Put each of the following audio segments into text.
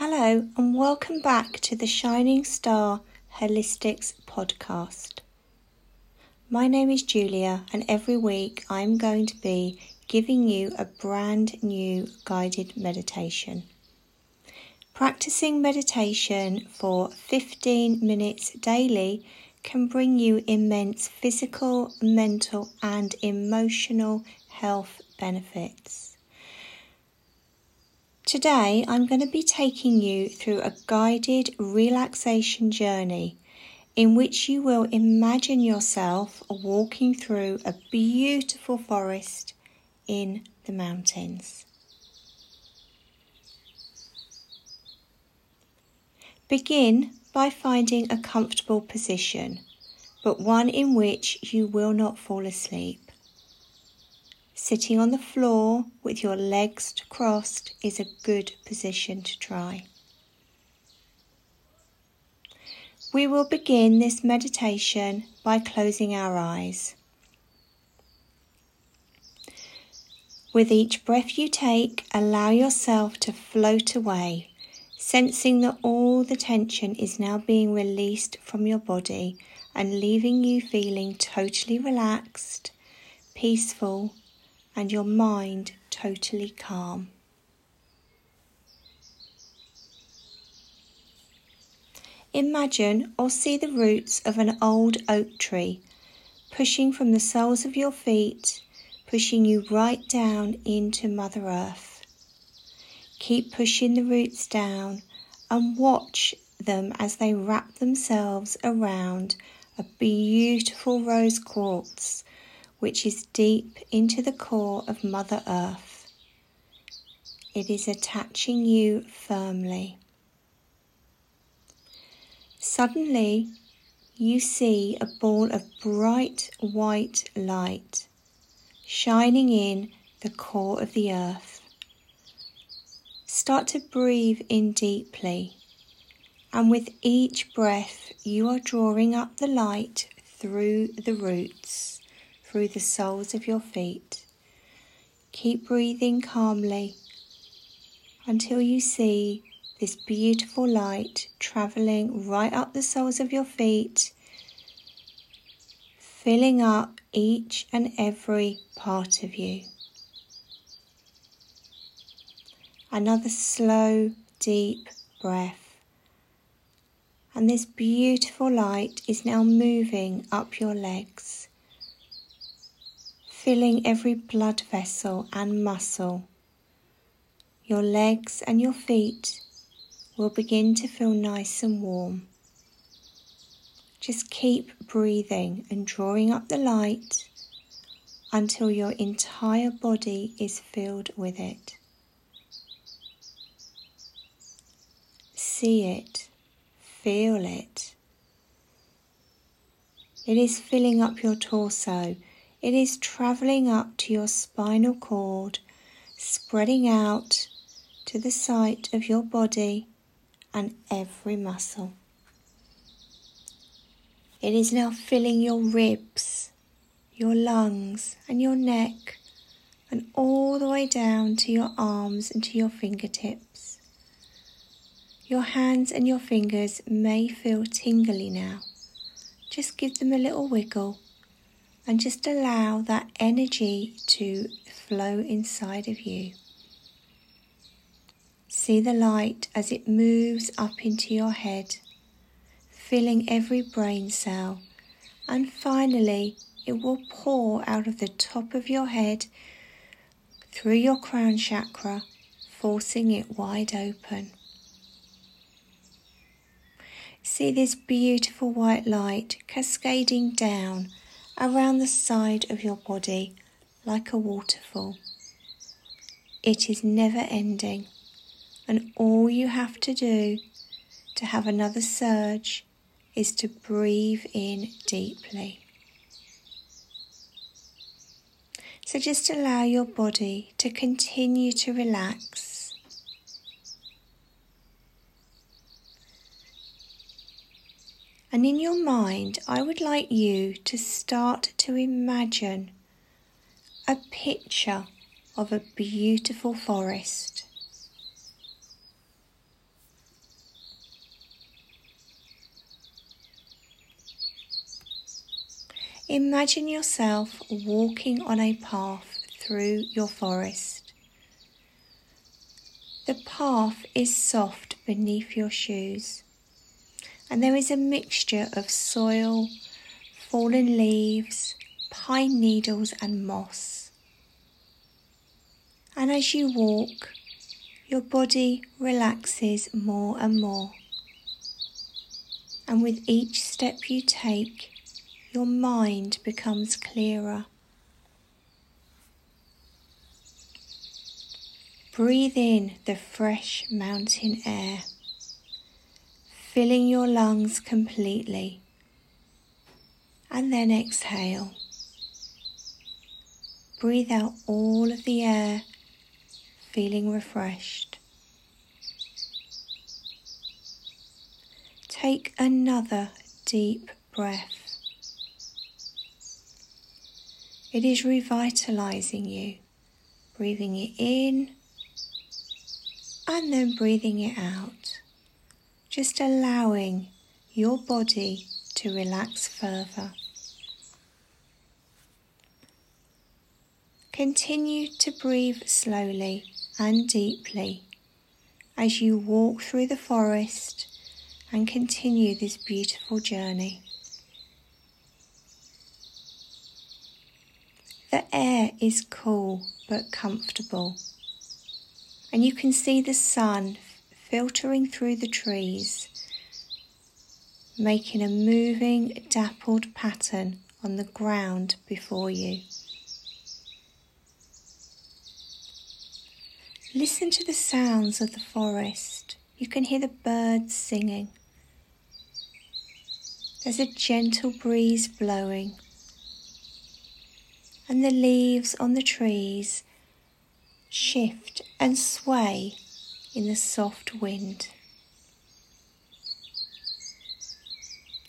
Hello, and welcome back to the Shining Star Holistics podcast. My name is Julia, and every week I'm going to be giving you a brand new guided meditation. Practicing meditation for 15 minutes daily can bring you immense physical, mental, and emotional health benefits. Today, I'm going to be taking you through a guided relaxation journey in which you will imagine yourself walking through a beautiful forest in the mountains. Begin by finding a comfortable position, but one in which you will not fall asleep. Sitting on the floor with your legs crossed is a good position to try. We will begin this meditation by closing our eyes. With each breath you take, allow yourself to float away, sensing that all the tension is now being released from your body and leaving you feeling totally relaxed, peaceful, and your mind totally calm. Imagine or see the roots of an old oak tree pushing from the soles of your feet, pushing you right down into Mother Earth. Keep pushing the roots down and watch them as they wrap themselves around a beautiful rose quartz which is deep into the core of Mother Earth. It is attaching you firmly. Suddenly, you see a ball of bright white light shining in the core of the earth. Start to breathe in deeply, and with each breath, you are drawing up the light through the roots through the soles of your feet. Keep breathing calmly until you see this beautiful light traveling right up the soles of your feet, filling up each and every part of you. Another slow, deep breath. And this beautiful light is now moving up your legs filling every blood vessel and muscle. Your legs and your feet will begin to feel nice and warm. Just keep breathing and drawing up the light until your entire body is filled with it. See it, feel it. It is filling up your torso it is traveling up to your spinal cord, spreading out to the site of your body and every muscle. It is now filling your ribs, your lungs, and your neck, and all the way down to your arms and to your fingertips. Your hands and your fingers may feel tingly now. Just give them a little wiggle and just allow that energy to flow inside of you. See the light as it moves up into your head, filling every brain cell, and finally it will pour out of the top of your head through your crown chakra, forcing it wide open. See this beautiful white light cascading down around the side of your body like a waterfall. It is never ending, and all you have to do to have another surge is to breathe in deeply. So just allow your body to continue to relax And in your mind, I would like you to start to imagine a picture of a beautiful forest. Imagine yourself walking on a path through your forest. The path is soft beneath your shoes and there is a mixture of soil, fallen leaves, pine needles, and moss. And as you walk, your body relaxes more and more. And with each step you take, your mind becomes clearer. Breathe in the fresh mountain air, filling your lungs completely, and then exhale. Breathe out all of the air, feeling refreshed. Take another deep breath. It is revitalizing you, breathing it in and then breathing it out, just allowing your body to relax further. Continue to breathe slowly and deeply as you walk through the forest and continue this beautiful journey. The air is cool but comfortable, and you can see the sun filtering through the trees, making a moving, dappled pattern on the ground before you. Listen to the sounds of the forest. You can hear the birds singing. There's a gentle breeze blowing and the leaves on the trees shift and sway in the soft wind.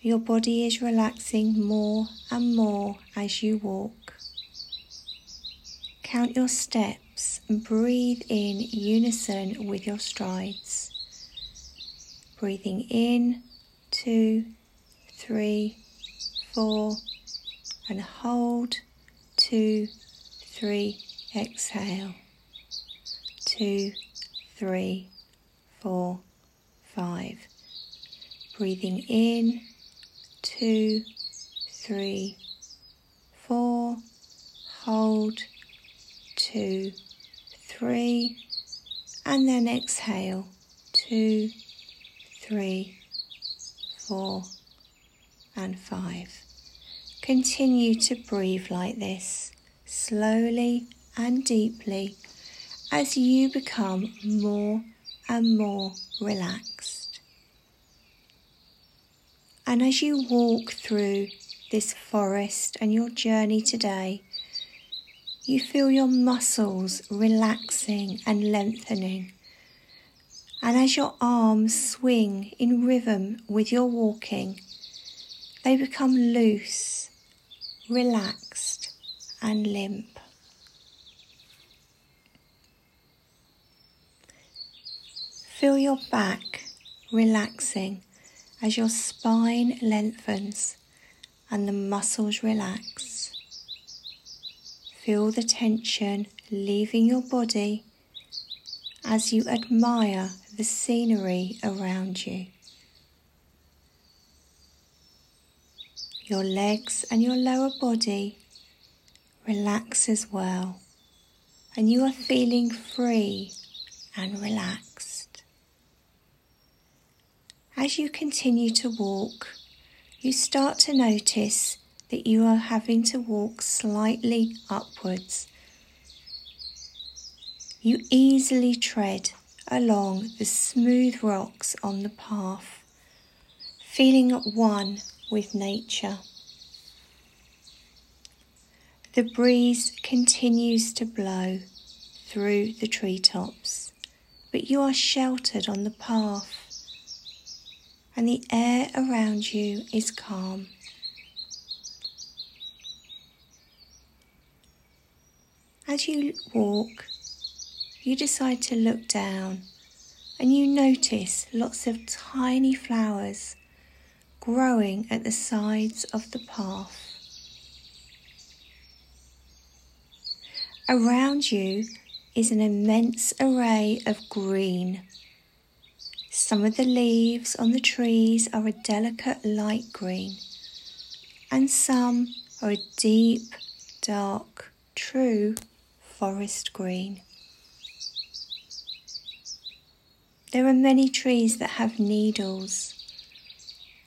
Your body is relaxing more and more as you walk. Count your steps and breathe in unison with your strides. Breathing in, two, three, four, and hold two, three, exhale, two, three, four, five. Breathing in, two, three, four, hold, two, three, and then exhale, two, three, four, and five. Continue to breathe like this, slowly and deeply, as you become more and more relaxed. And as you walk through this forest and your journey today, you feel your muscles relaxing and lengthening. And as your arms swing in rhythm with your walking, they become loose relaxed and limp. Feel your back relaxing as your spine lengthens and the muscles relax. Feel the tension leaving your body as you admire the scenery around you. Your legs and your lower body relax as well, and you are feeling free and relaxed. As you continue to walk, you start to notice that you are having to walk slightly upwards. You easily tread along the smooth rocks on the path, feeling at one with nature. The breeze continues to blow through the treetops, but you are sheltered on the path, and the air around you is calm. As you walk, you decide to look down and you notice lots of tiny flowers growing at the sides of the path. Around you is an immense array of green. Some of the leaves on the trees are a delicate light green, and some are a deep, dark, true forest green. There are many trees that have needles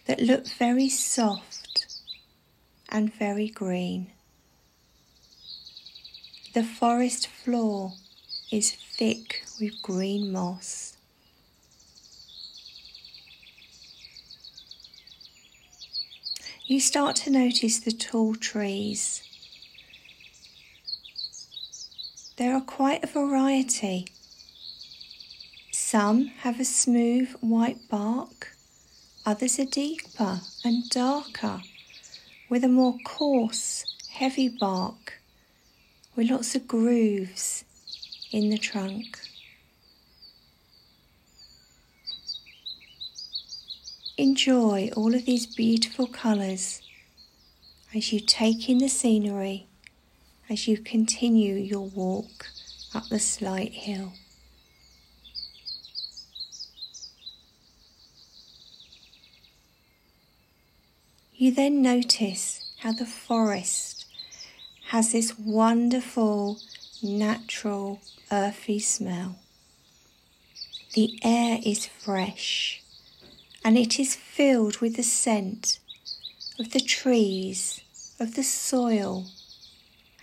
that look very soft and very green. The forest floor is thick with green moss. You start to notice the tall trees. There are quite a variety some have a smooth white bark, others are deeper and darker, with a more coarse, heavy bark, with lots of grooves in the trunk. Enjoy all of these beautiful colours as you take in the scenery as you continue your walk up the slight hill. You then notice how the forest has this wonderful, natural, earthy smell. The air is fresh and it is filled with the scent of the trees, of the soil,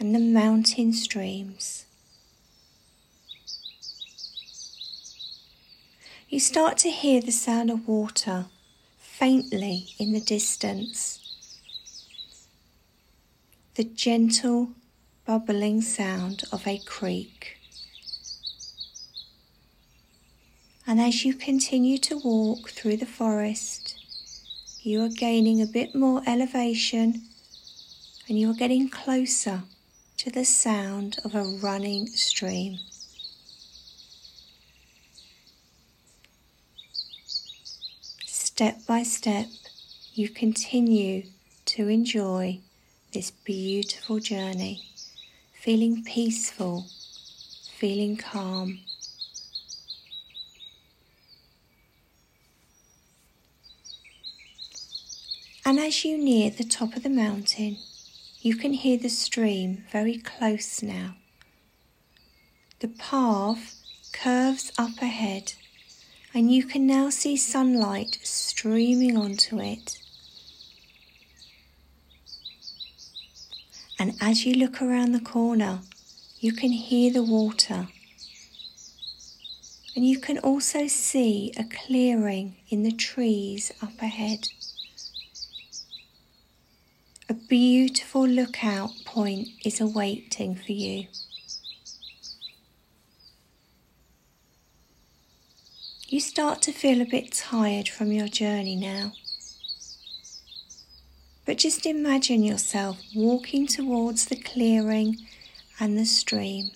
and the mountain streams. You start to hear the sound of water faintly in the distance. The gentle bubbling sound of a creek. And as you continue to walk through the forest, you are gaining a bit more elevation and you are getting closer to the sound of a running stream. step by step, you continue to enjoy this beautiful journey, feeling peaceful, feeling calm. And as you near the top of the mountain, you can hear the stream very close now. The path curves up ahead and you can now see sunlight streaming onto it. And as you look around the corner, you can hear the water. And you can also see a clearing in the trees up ahead. A beautiful lookout point is awaiting for you. you start to feel a bit tired from your journey now. But just imagine yourself walking towards the clearing and the stream.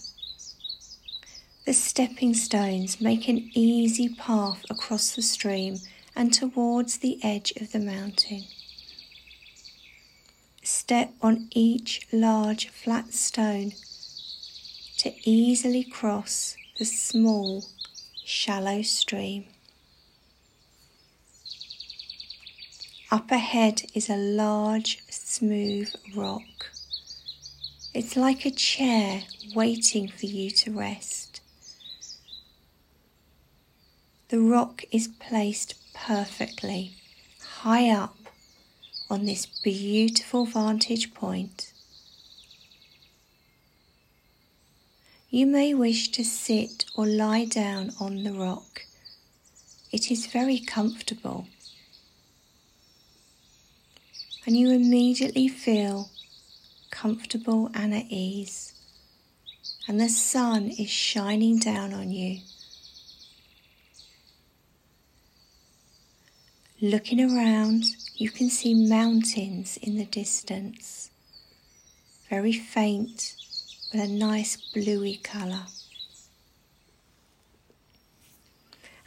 The stepping stones make an easy path across the stream and towards the edge of the mountain. Step on each large flat stone to easily cross the small shallow stream. Up ahead is a large, smooth rock. It's like a chair waiting for you to rest. The rock is placed perfectly high up on this beautiful vantage point. You may wish to sit or lie down on the rock. It is very comfortable. And you immediately feel comfortable and at ease. And the sun is shining down on you. Looking around, you can see mountains in the distance, very faint with a nice bluey colour.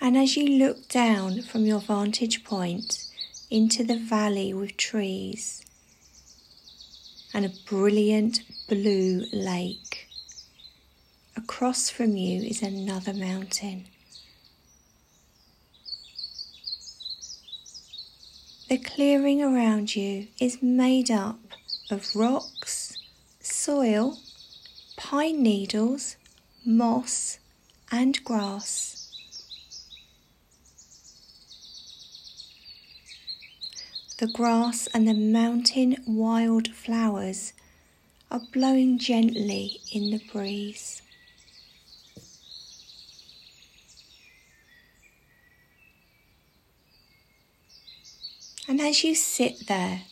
And as you look down from your vantage point into the valley with trees and a brilliant blue lake, across from you is another mountain. The clearing around you is made up of rocks, soil, pine needles, moss, and grass. The grass and the mountain wild flowers are blowing gently in the breeze. And as you sit there,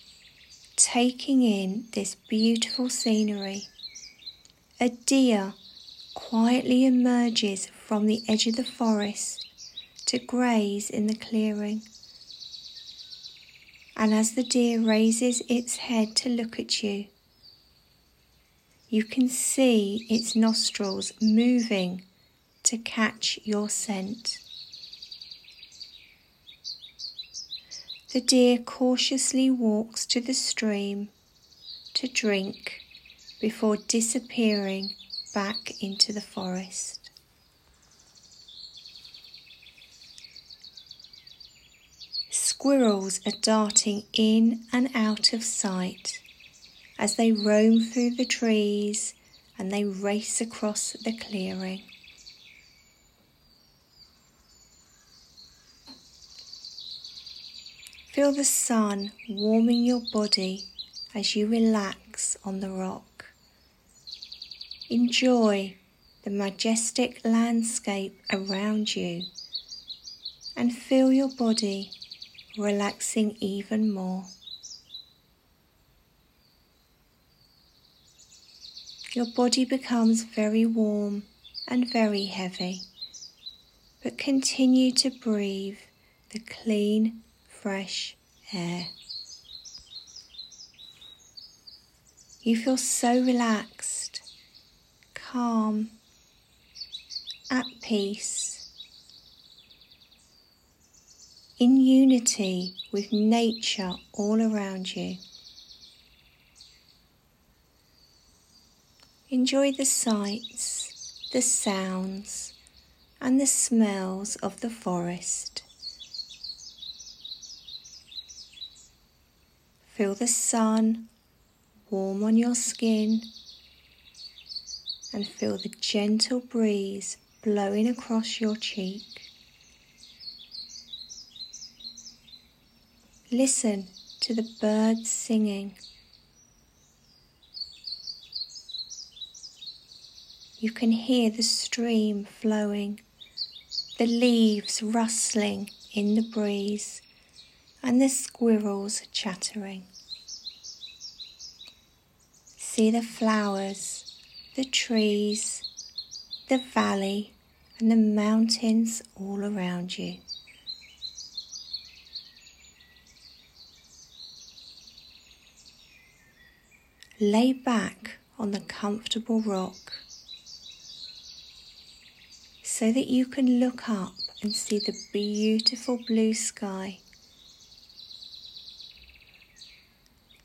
taking in this beautiful scenery, a deer quietly emerges from the edge of the forest to graze in the clearing. And as the deer raises its head to look at you, you can see its nostrils moving to catch your scent. The deer cautiously walks to the stream to drink before disappearing back into the forest. Squirrels are darting in and out of sight as they roam through the trees and they race across the clearing. Feel the sun warming your body as you relax on the rock. Enjoy the majestic landscape around you and feel your body relaxing even more. Your body becomes very warm and very heavy, but continue to breathe the clean fresh air. You feel so relaxed, calm, at peace, in unity with nature all around you. Enjoy the sights, the sounds, and the smells of the forest. Feel the sun warm on your skin and feel the gentle breeze blowing across your cheek. Listen to the birds singing. You can hear the stream flowing, the leaves rustling in the breeze and the squirrels chattering. See the flowers, the trees, the valley, and the mountains all around you. Lay back on the comfortable rock so that you can look up and see the beautiful blue sky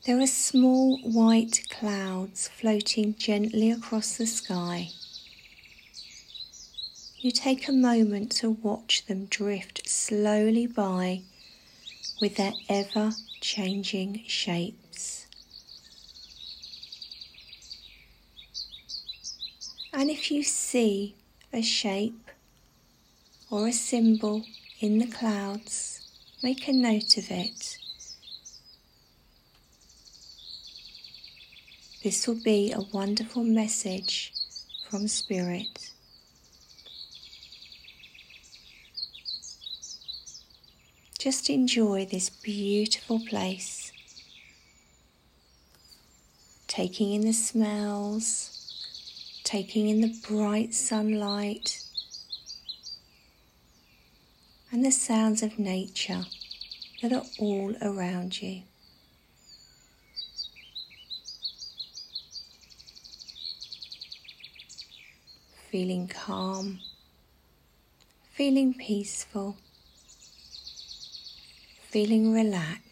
There are small white clouds floating gently across the sky. You take a moment to watch them drift slowly by with their ever changing shapes. And if you see a shape or a symbol in the clouds, make a note of it This will be a wonderful message from Spirit. Just enjoy this beautiful place, taking in the smells, taking in the bright sunlight, and the sounds of nature that are all around you. Feeling calm, feeling peaceful, feeling relaxed.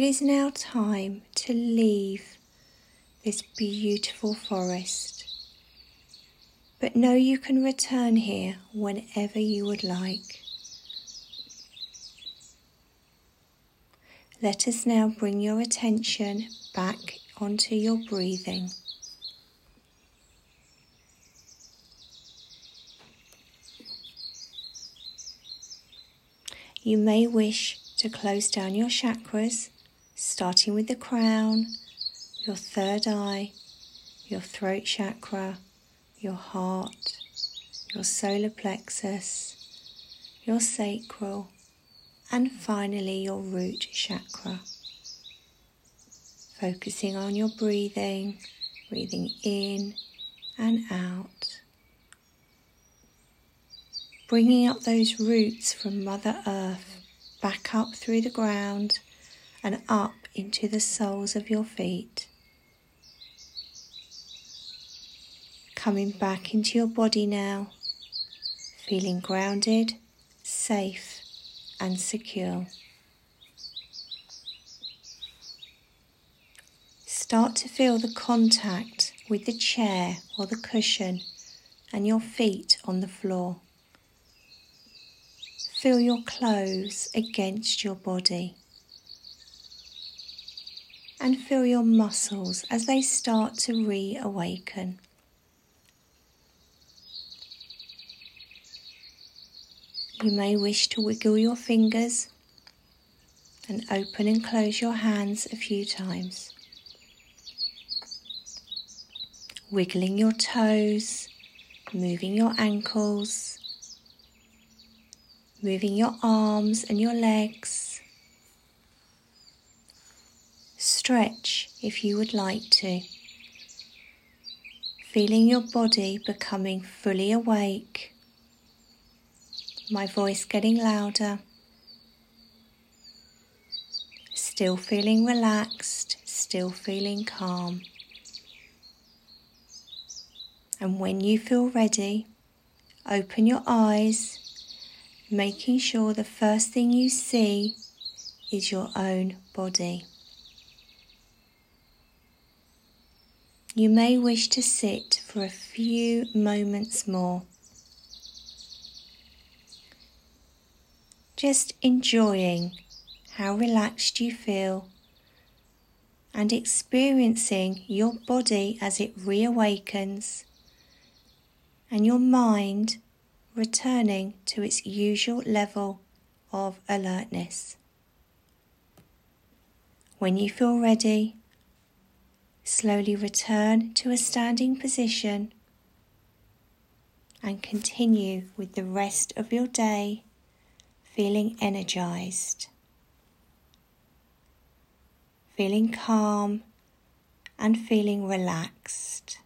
It is now time to leave this beautiful forest. But know you can return here whenever you would like. Let us now bring your attention back onto your breathing. You may wish to close down your chakras, starting with the crown, your third eye, your throat chakra, your heart, your solar plexus, your sacral, and finally your root chakra. Focusing on your breathing, breathing in and out. Bringing up those roots from Mother Earth back up through the ground and up into the soles of your feet. Coming back into your body now, feeling grounded, safe, and secure. Start to feel the contact with the chair or the cushion and your feet on the floor. Feel your clothes against your body. And feel your muscles as they start to reawaken. You may wish to wiggle your fingers and open and close your hands a few times. Wiggling your toes, moving your ankles, moving your arms and your legs. Stretch if you would like to. Feeling your body becoming fully awake my voice getting louder. Still feeling relaxed, still feeling calm. And when you feel ready, open your eyes, making sure the first thing you see is your own body. You may wish to sit for a few moments more. just enjoying how relaxed you feel and experiencing your body as it reawakens and your mind returning to its usual level of alertness. When you feel ready, slowly return to a standing position and continue with the rest of your day feeling energized, feeling calm, and feeling relaxed.